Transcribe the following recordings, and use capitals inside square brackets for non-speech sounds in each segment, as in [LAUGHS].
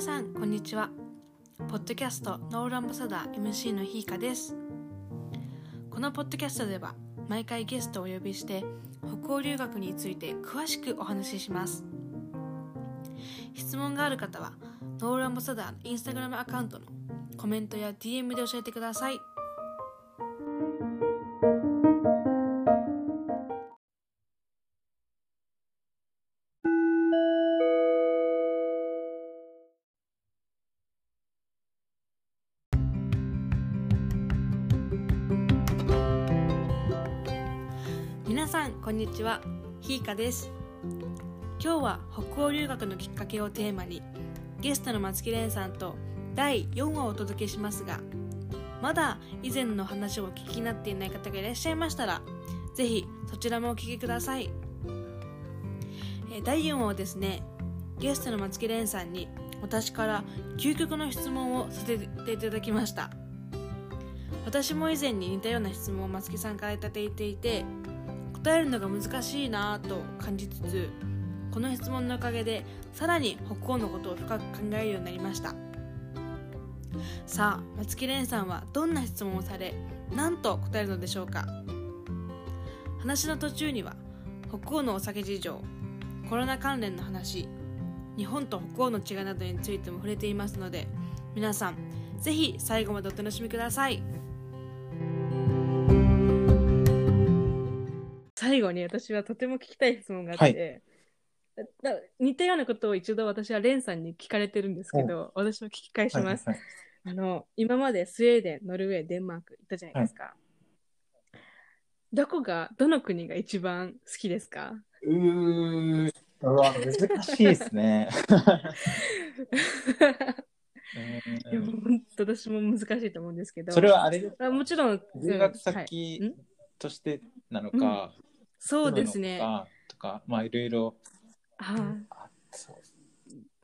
皆さんこんにちは。ポッドキャストノールアンバサダー MC のひいかです。このポッドキャストでは毎回ゲストをお呼びして北欧留学について詳しくお話しします。質問がある方はノールアンバサダーのインスタグラムアカウントのコメントや DM で教えてください。こんにちはひいかです。今日は北欧留学のきっかけをテーマにゲストの松木蓮さんと第4話をお届けしますがまだ以前の話をお聞きになっていない方がいらっしゃいましたらぜひそちらもお聞きください。えー第4話はですねゲストの松木蓮さんに私から究極の質問をさせていただきました。私も以前に似たような質問を松木さんからいただいていて答えるのが難しいなぁと感じつつこの質問のおかげでさらに北欧のことを深く考えるようになりました。さあ松木蓮さんはどんな質問をされ何と答えるのでしょうか。話の途中には北欧のお酒事情コロナ関連の話日本と北欧の違いなどについても触れていますので皆さんぜひ最後までお楽しみください。最後に私はとても聞きたい質問があって、だ似たようなことを一度私はレンさんに聞かれてるんですけど、私も聞き返します、はいはいあの今までスウェーデンノルウェーデンマーク行ったじゃないですか、どこがどの国が一番好きですか？うーうわ難しいですね。[LAUGHS] いやもう本当私も難しいと思うんですけど。それはあれですあもちろん留学うんはい。先ん？としてなのか、そうですね。とか、まあいろいろ。ああそう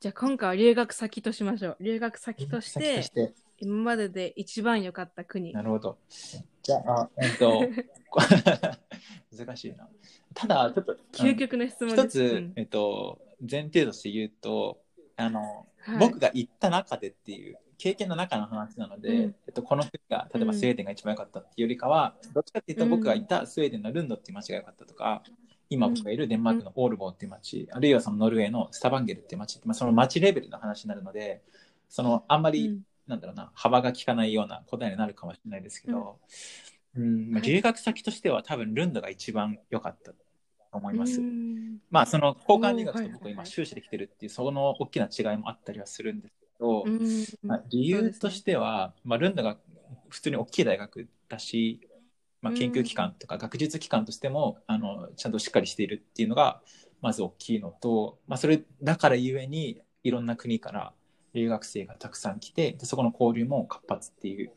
じゃあ今回は留学先としましょう。留学先とし先てとして。今までで一番良かった国。なるほど。じゃあ、えっと、[LAUGHS] 難しいな。ただ、ちょっと、究極の質問一つ、えっと、前提として言うと、あの、はい。僕が行った中でっていう経験の中の話なので、うん。えっと、この国が例えばスウェーデンが一番良かったっていうよりかは、どっちかっていうと僕がいたスウェーデンのルンドっていう街が良かったとか、今僕がいるデンマークのオールボーっていう街、あるいはそのノルウェーのスタバンゲルっていう街まあ、その街レベルの話になるのでそのあんまり、うん。なんだろうな幅が利かないような答えになるかもしれないですけど、うん。まあ、はい。留学先としては多分ルンドが一番良かったと思います。うん。まあその交換留学と僕今修士できてるっていうその大きな違いもあったりはするんですけど、うんまあ、理由としては、まあ、ルンドが普通に大きい大学だし、まあ、研究機関とか学術機関としてもあのちゃんとしっかりしているっていうのがまず大きいのと、まあ、それだからゆえにいろんな国から留学生がたくさん来てでそこの交流も活発っていう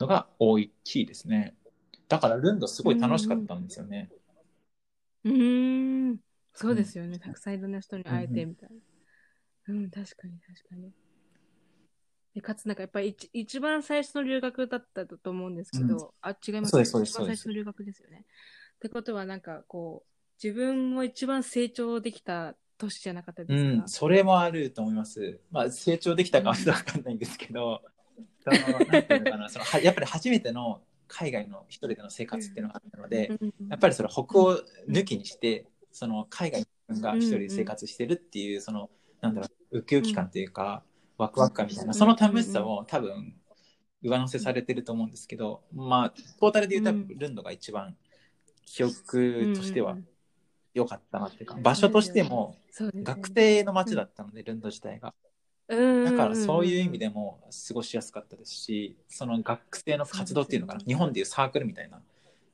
のが大きいですねだからルンドすごい楽しかったんですよね。うーん、そうですよね。たくさんいろんな人に会えてみたいな。うん、確かに確かに。でかつ、なんかやっぱり一一番最初の留学だったと思うんですけど、うん。あ、違いますそうですそうです一番最初の留学ですよね。ってことは、なんかこう、自分も一番成長できた年じゃなかったうですか、ん、それもあると思います。まあ、成長できたかはちょっとわかんないんですけど、そのなんていうのかなそのはやっぱり初めての海外の一人での生活っていうのがあったので、うんやっぱりそれ北欧抜きにして、その海外が一人で生活してるっていう、その、なんだろう、ウキウキ感というか、ワクワク感みたいな、うんその楽しさも多分、上乗せされてると思うんですけど、まあ、トータルで言うとルンドが一番記憶としては良かったなっていうか、場所としても、学生の街だったので、ルンド自体が。うんだからそういう意味で。でも過ごしやすかったですし、その学生の活動っていうのかな、日本でいうサークルみたいな、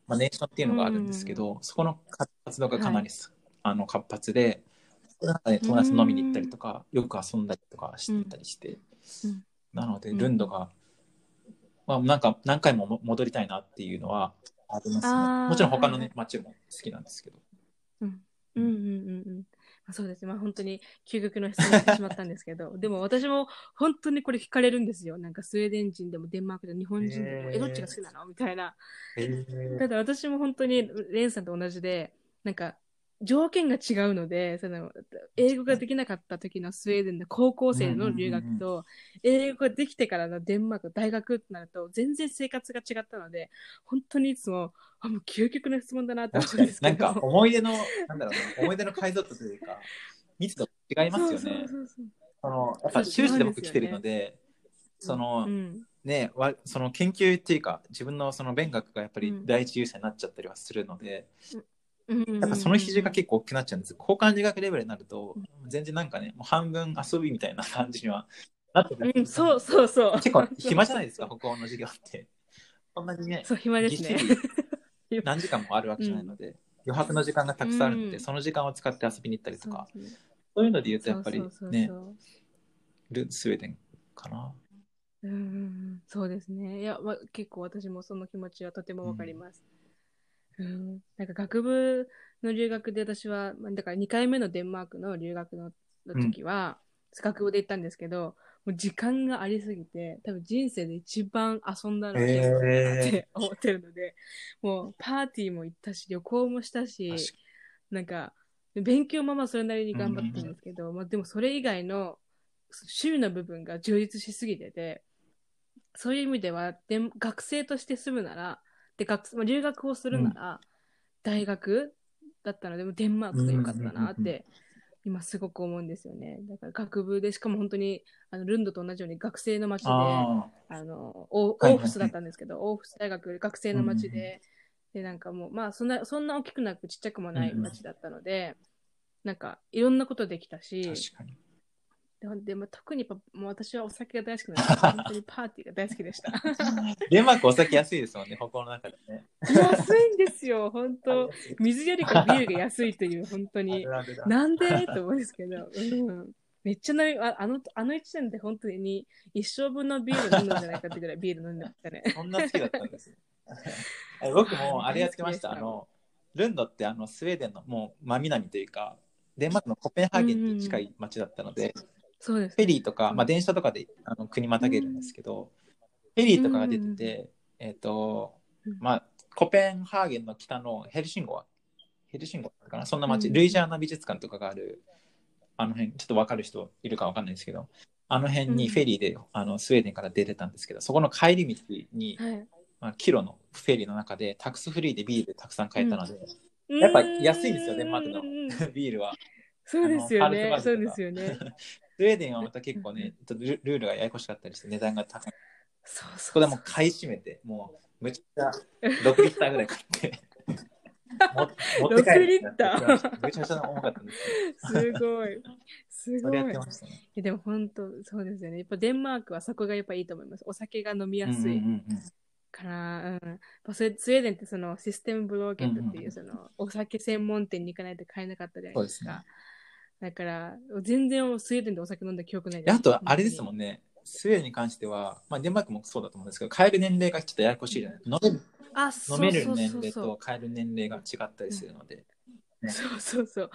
まあ、ネーションっていうのがあるんですけど、そこの活動がかなり、あの活発で、で友達と飲みに行ったりとか、よく遊んだりとかしてたりして、うん。なので、うん。ルンドが、まあ、なんか何回もも戻りたいなっていうのはありますね。もちろん他のはいね、街も好きなんですけど。うん。うん。うんうんそうですね。まあ本当に究極の質問をしてしまったんですけど、[LAUGHS] でも私も本当にこれ聞かれるんですよ。なんかスウェーデン人でもデンマークでも日本人でも、え、どっちが好きなの？みたいな。へー。ただ私も本当にレンさんと同じで、なんか条件が違うので、その、英語ができなかった時のスウェーデンの高校生の留学と、英語ができてからのデンマーク大学ってなると、全然生活が違ったので、本当にいつも、あ、もう究極の質問だなって思うんですけど。なんか思い出の、なんだろうな、思い出の解像度というか、[LAUGHS] 密度違いますよね。そのやっぱ修士で僕来てるので、その、うん、ねわその研究っていうか自分のその勉学がやっぱり第一優先になっちゃったりはするので、うんやっぱその比重が結構大きくなっちゃうんです交換留学レベルになると全然なんかねもう半分遊びみたいな感じにはなってうん、そうそうそう。結構暇じゃないですか北欧の授業って。そんなにねそう、暇ですね。[LAUGHS] 何時間もあるわけじゃないので、余白の時間がたくさんあるので、うん。その時間を使って遊びに行ったりとそうかそう。そういうので言うとやっぱりねスウェーデンかな。うんうんうん。そうですね。いや、ま、結構私もその気持ちはとてもわかります。うん、なんか学部の留学で私は、まあだから2回目のデンマークの留学のの時は、学部で行ったんですけど、もう時間がありすぎて、多分人生で一番遊んだのなって思ってるので、もうパーティーも行ったし、旅行もしたし、なんか、勉強もまあそれなりに頑張ったんですけど、まあでもそれ以外の趣味の部分が充実しすぎてて、そういう意味では、で学生として住むなら、で学まあ留学をするなら、大学だったので、もデンマークが良かったなって、今すごく思うんですよね。だから学部で、しかも本当に、あのルンドと同じように学生の街で、ああの、オーフスだったんですけど、オーフス大学学生の街で、で、なんかもう、まあ、そんな、そんな大きくなくちっちゃくもない街だったので、なんか、いろんなことできたし、あ確かにででも特にやっぱもう私はお酒が大好きなので、本当にパーティーが大好きでした。[LAUGHS] デンマークお酒安いですもんね、北欧の中でね。安いんですよ、本当。水よりかビールが安いという、本当あに。なんでと思うんですけど、うん、めっちゃ飲みああの、あの一年で本当に一生分のビール飲んだんじゃないかってぐらいビール飲んでましたね。そんな好きだったんです僕もあれやってました。あの、ルンドってあのスウェーデンのもう真南というか、デンマークのコペンハーゲンに近い町だったので、そうです、フェリーとか、うん。まあ、電車とかであの国またげるんですけど、フェリーとかが出てて、えっ、とうん、まあ、コペンハーゲンの北のヘルシンゴは、ヘルシンゴかな、そんな町、うん。ルイジャーナ美術館とかがある、あの辺、ちょっとわかる人いるかわかんないですけど、あの辺にフェリーで、あのスウェーデンから出てたんですけど、そこの帰り道に、はい。まあ、キロのフェリーの中でタックスフリーでビールたくさん買えたので、やっぱ安いんですよ、デンマークの。うん。[LAUGHS] ビールは。そうですよ。ねそうですよね。[LAUGHS] スウェーデンはまた結構ね、ルルールがややこしかったりして値段が高い。そうそこでもう買い占めて、もうむちゃくちゃ6リッターぐらい買って、[LAUGHS] も持って帰るってなって6リッタめちゃくちゃ重かったんですすごい。すごいれやって。ましたね。えでも本当そうですよね。やっぱデンマークはそこがやっぱいいと思います。お酒が飲みやすいうんうんうんから、うんスウェーデンってそのシステムブローケットってうんいううんそのお酒専門店に行かないと買えなかったじゃないですか。そうだから全然スウェーデンでお酒飲んだ記憶ないであと、あれですもん。んね、スウェーデンに関しては、まあ、デンマークもそうだと思うんですけど、買える年齢がちょっとややこしいじゃない？飲めるあ、そう飲める年齢と買える年齢が違ったりするので、そうそうそう。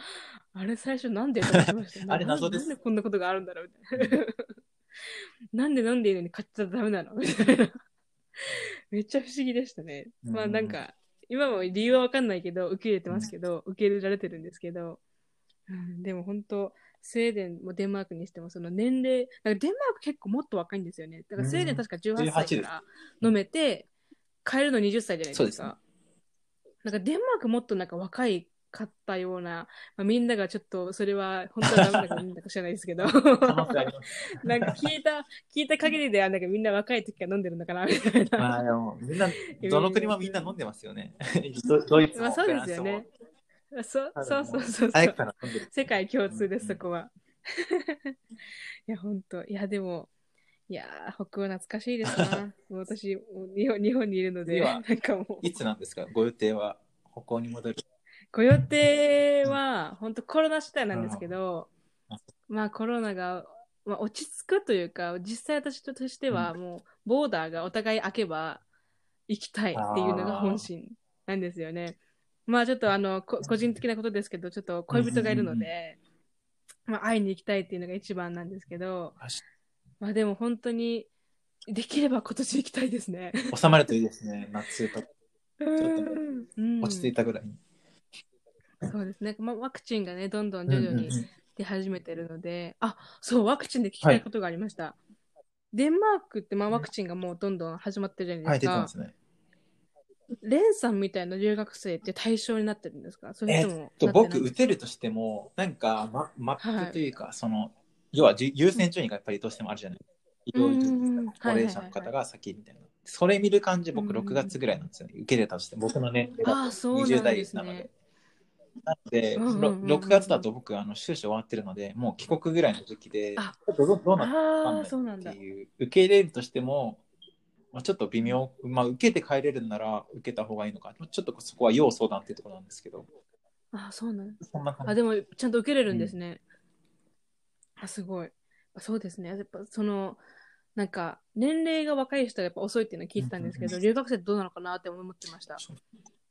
あれ最初なんでました。[LAUGHS] あれ謎ですなんでこんなことがあるんだろうみたいな。[LAUGHS] なんで飲んでいいのに買っちゃダメなの？[LAUGHS] みたいな。めっちゃ不思議でしたね。まあなんか、今も理由はわかんないけど、受け入れてますけど、受け入れられてるんですけど、うん、でも本当、スウェーデンもデンマークにしても、その年齢、なんかデンマーク結構もっと若いんですよね。だからスウェーデン確か18歳から飲めて、帰るの20歳じゃないですか。そうですねなんかデンマークもっとなんか若いかったような、まあ、みんながちょっとそれは本当はダメだかなんだか知らないですけど。なんか聞いた、聞いた限りではなんかみんな若い時から飲んでるのかなみたいな。まあでも、みんな、[LAUGHS] どの国もみんな飲んでますよね。ドドイツもまあそうですよね。そうそうそうそう早くから飲んでる。世界共通です、うんそこは。[LAUGHS] いや、本当いや、でも、いやー、北欧懐かしいですな。も [LAUGHS] う私、もう日本日本にいるので、次はなんかもう、いつなんですか？ご予定は？北欧に戻る。ご予定は、本当コロナ次第なんですけど、うんまあコロナが、まあ、落ち着くというか、実際私としては、もう、ボーダーがお互い開けば行きたいっていうのが本心なんですよね。まあちょっとあの、こ個人的なことですけど、ちょっと恋人がいるので、まあ会いに行きたいっていうのが一番なんですけど、まあでも本当に、できれば今年行きたいですね。収まるといいですね。夏とうん落ち着いたぐらいに。そうですね、まあ、ワクチンがねどんどん徐々に出始めてるので、あそうワクチンで聞きたいことがありました、デンマークってまあワクチンがもうどんどん始まってるじゃなはいい、ですか、出てますね。レンさんみたいな留学生って対象になってるんですか？それえともっと、なってない僕、打てるとしても、なんか、ま、マップというか、その、要はじ優先順位がやっぱりどうしてもあるじゃない？医療従事うんうんうん。者高齢者の方が先みたいな。それ見る感じ、僕、うんうん6月ぐらいなんですよね。受けれたとして、僕の年齢だとああそうなん20代ですなのでね。なので、うんうんうんうん。ろ6月だと僕、あの修士終わってるので、もう帰国ぐらいの時で、あちょっとどどうなってるかっていう、受け入れるとしても、まあ、ちょっと微妙、まあ、受けて帰れるなら受けた方がいいのか、ちょっとそこは要相談っていうところなんですけど、あそうなん。だそんな感じ。あでもちゃんと受けれるんですね、あすごい。そうですね。やっぱそのなんか年齢が若い人がやっぱ遅いっていうのは聞いてたんですけど、うん。留学生ってどうなのかなって思ってました。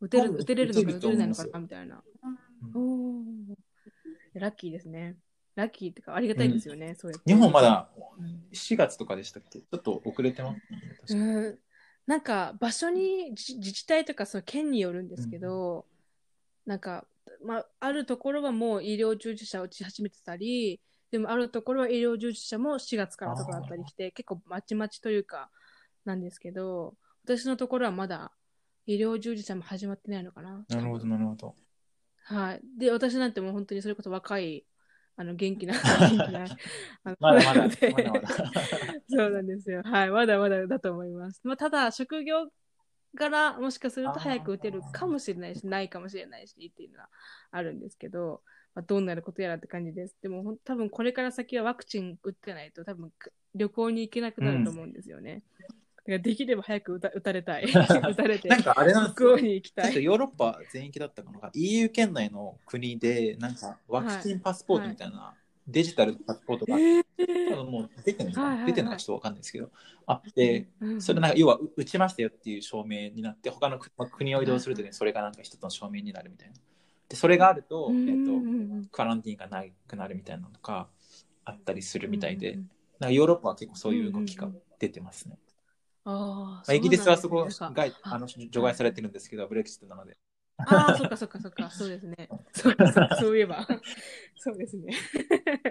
打てる打てれるのか打てれないのかみたいな、うおー。ラッキーですねラッキーってかありがたいですよね、そうやって日本まだうん4月とかでしたっけ？ちょっと遅れてますね。なんか場所に自自治体とかその県によるんですけど、なんか、まあ、あるところはもう医療従事者を打ち始めてたりでもあるところは医療従事者も4月からとかだったりして結構まちまちというかなんですけど私のところはまだ医療従事者も始まってないのかな。なるほど、なるほど。はい。で、私なんてもう本当にそれこそ若い、あの、元気な、[LAUGHS] 元気な、あのまだまだ、なのでまだまだ。[LAUGHS] そうなんですよ。はい。まだまだだと思います。まあ、ただ、職業からもしかすると早く打てるかもしれないし、ないかもしれないしっていうのはあるんですけど、まあ、どうなることやらって感じです。でも、多分これから先はワクチン打ってないと、多分旅行に行けなくなると思うんですよね。だからできれば早く打た打たれたい。[LAUGHS] 打たれて、なんかあれなんですよ。うに行きたい。ヨーロッパ全域だったかな。EU 圏内の国でなんかワクチンパスポートみたいな、デジタルパスポートが、え多分もう出てるのかな、はいはいはい。出てるのかちょっとわかんないですけどあってーそれなんか要はう打ちましたよっていう証明になって他の国を移動するときにそれがなんか一つの証明になるみたいな。でそれがあると,、うんえっとうんうん。クアランティーンがなくなるみたいなのとかあったりするみたいで、なんかヨーロッパは結構そういう動きが出てますね。あーまあ、イギリスはそこがあの除外されてるんですけど、ブレクシットなので。ああ、そっかそっかそっか、そうですね。そうそういえば。[LAUGHS] そうですね。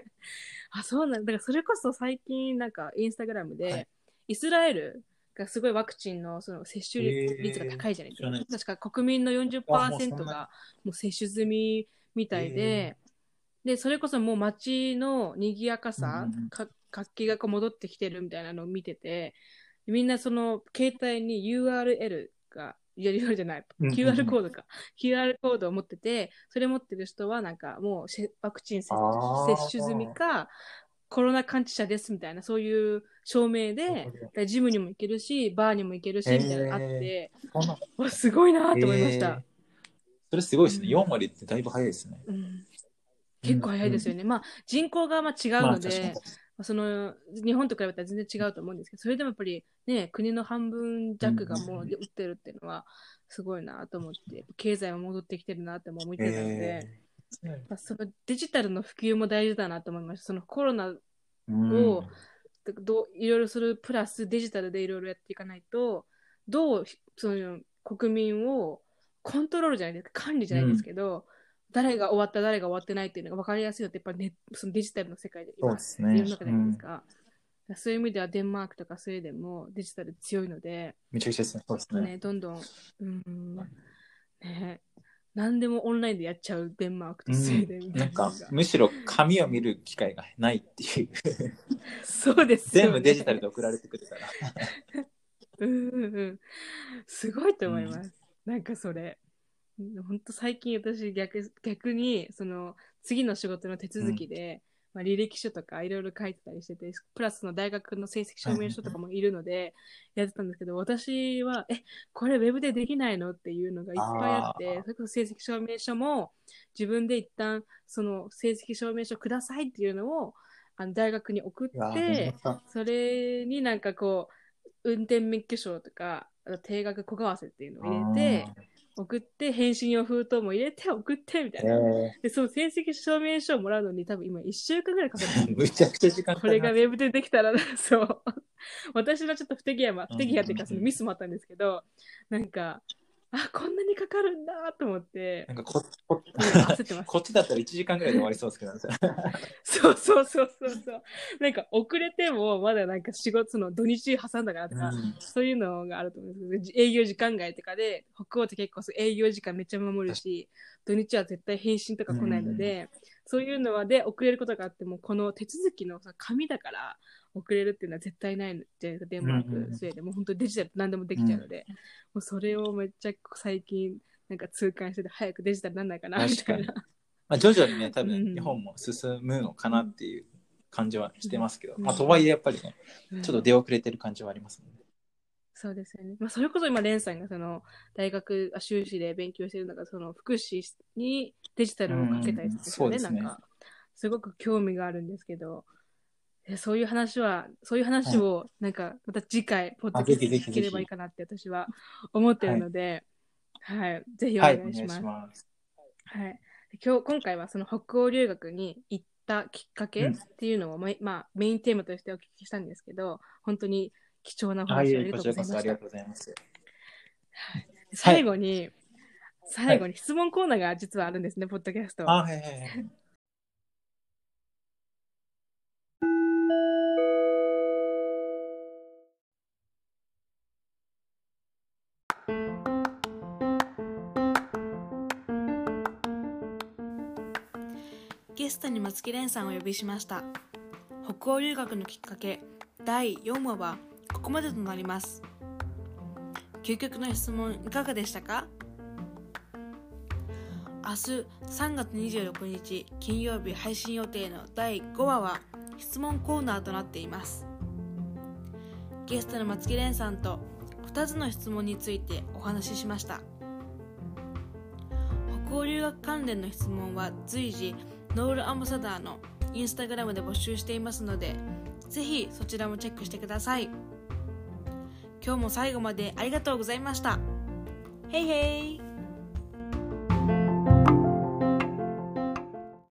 [LAUGHS] あ、そうなんだ。だからそれこそ最近、なんか、インスタグラムで、はいイスラエルがすごいワクチンのその接種率が高いじゃないですか。知らない確か国民のあもう40%そんながもう接種済みみたいで、で、それこそもう街の賑やかさ、うん活気がこう戻ってきてるみたいなのを見てて、みんなその携帯に URL が、いや、URL じゃない、うんうんうん。QR コードか。QR コードを持ってて、それ持ってる人はなんかもうワクチン接種済みか、コロナ感知者ですみたいな、そういう証明で、ジムにも行けるし、バーにも行けるし、みたいなのがあって、そんなわすごいなって思いました。えー。それすごいですね。うん。4割ってだいぶ早いですね。うん、結構早いですよね。まあ人口がまあ違うので、まあその日本と比べたら全然違うと思うんですけど、それでもやっぱりね、国の半分弱がもう打ってるっていうのはすごいなと思って、経済も戻ってきてるなっても思ってたので、えまあそのデジタルの普及も大事だなと思いました。そのコロナーうどういろいろするプラスデジタルでいろいろやっていかないと、どうその国民をコントロールじゃないですか、管理じゃないですけど、誰が終わった、誰が終わってないっていうのが分かりやすいのって、やっぱネそのデジタルの世界で今、そうですね。世の中じゃないですうんか。そういう意味ではデンマークとかスウェーデンもデジタル強いので、めちゃくちゃですね。そうですね。ね、どんどん、うん、ね、何でもオンラインでやっちゃうデンマークとスウェーデンみうん、たないんかむしろ紙を見る機会がないっていうそうですよね全部デジタルで送られてくるから [LAUGHS] うんうんうん。すごいと思います。なんかそれ。本当最近私逆逆にその次の仕事の手続きで、まあ、履歴書とかいろいろ書いてたりしててプラスの大学の成績証明書とかもいるのでやってたんですけど私はえこれウェブでできないのっていうのがいっぱいあってそれこそ成績証明書も自分で一旦その成績証明書くださいっていうのをあの大学に送ってそれになんかこう運転免許証とか定額小為替っていうのを入れて送って返信用封筒も入れて送ってみたいな、えでその成績証明書をもらうのに多分今1週間ぐらいかかってる。ー [LAUGHS] むちゃくちゃ時間かかるこれがウェブでできたらそう。私のちょっと不手際も不手際っていうかそのミスもあったんですけどなんかあこんなにかかるんだと思って。なんかこここっちだったら1時間ぐらいで終わりそうですけどね。そうそうそうそうそう。なんか遅れてもまだなんか仕事の土日挟んだからとか、うん。そういうのがあると思うんですけど営業時間外とかで北欧って結構営業時間めっちゃ守るし土日は絶対返信とか来ないので、そういうのはで遅れることがあってもこの手続きのさ紙だから遅れるっていうのは絶対ないのでデンマーク、スウェーデンもう本当デジタル何でもできちゃうので、もうそれをめっちゃ最近なんか痛感してて早くデジタルなんないかなみたいな。まあ、徐々にね、多うん。分日本も進むのかなっていう感じはしてますけど、うん。まあ、とはいえやっぱりね、うん。ちょっと出遅れてる感じはありますもんね。そうですよね。まあ、それこそ今、レンさんがその大学あ修士で勉強してるのが、その福祉にデジタルをかけたりするね。うん。そうですね。なんか、すごく興味があるんですけど、えそういう話は、そういう話を、なんか、また次回、ポッドキャストで聞ければいいかなって私は思ってるので、はい、ぜひお願いします。ます。はい。で今日、今回はその北欧留学に行ったきっかけうんっていうのを、ままあ、メインテーマとしてお聞きしたんですけど、本当に貴重なおはい、話をありがことちうございましたらこそありが。とうございます。最後に、最後に質問コーナーが実はあるんですね、ポッドキャスト。あ、はいはいはい。ストに松木蓮さんをお呼びしました。北欧留学のきっかけ第4話はここまでとなります。究極の質問いかがでしたか？明日3月26日金曜日配信予定の第5話は質問コーナーとなっています。ゲストの松木蓮さんと2つの質問についてお話ししました。北欧留学関連の質問は随時ノールアンバサダーのインスタグラムで募集していますのでぜひそちらもチェックしてください。今日も最後までありがとうございました。へいへい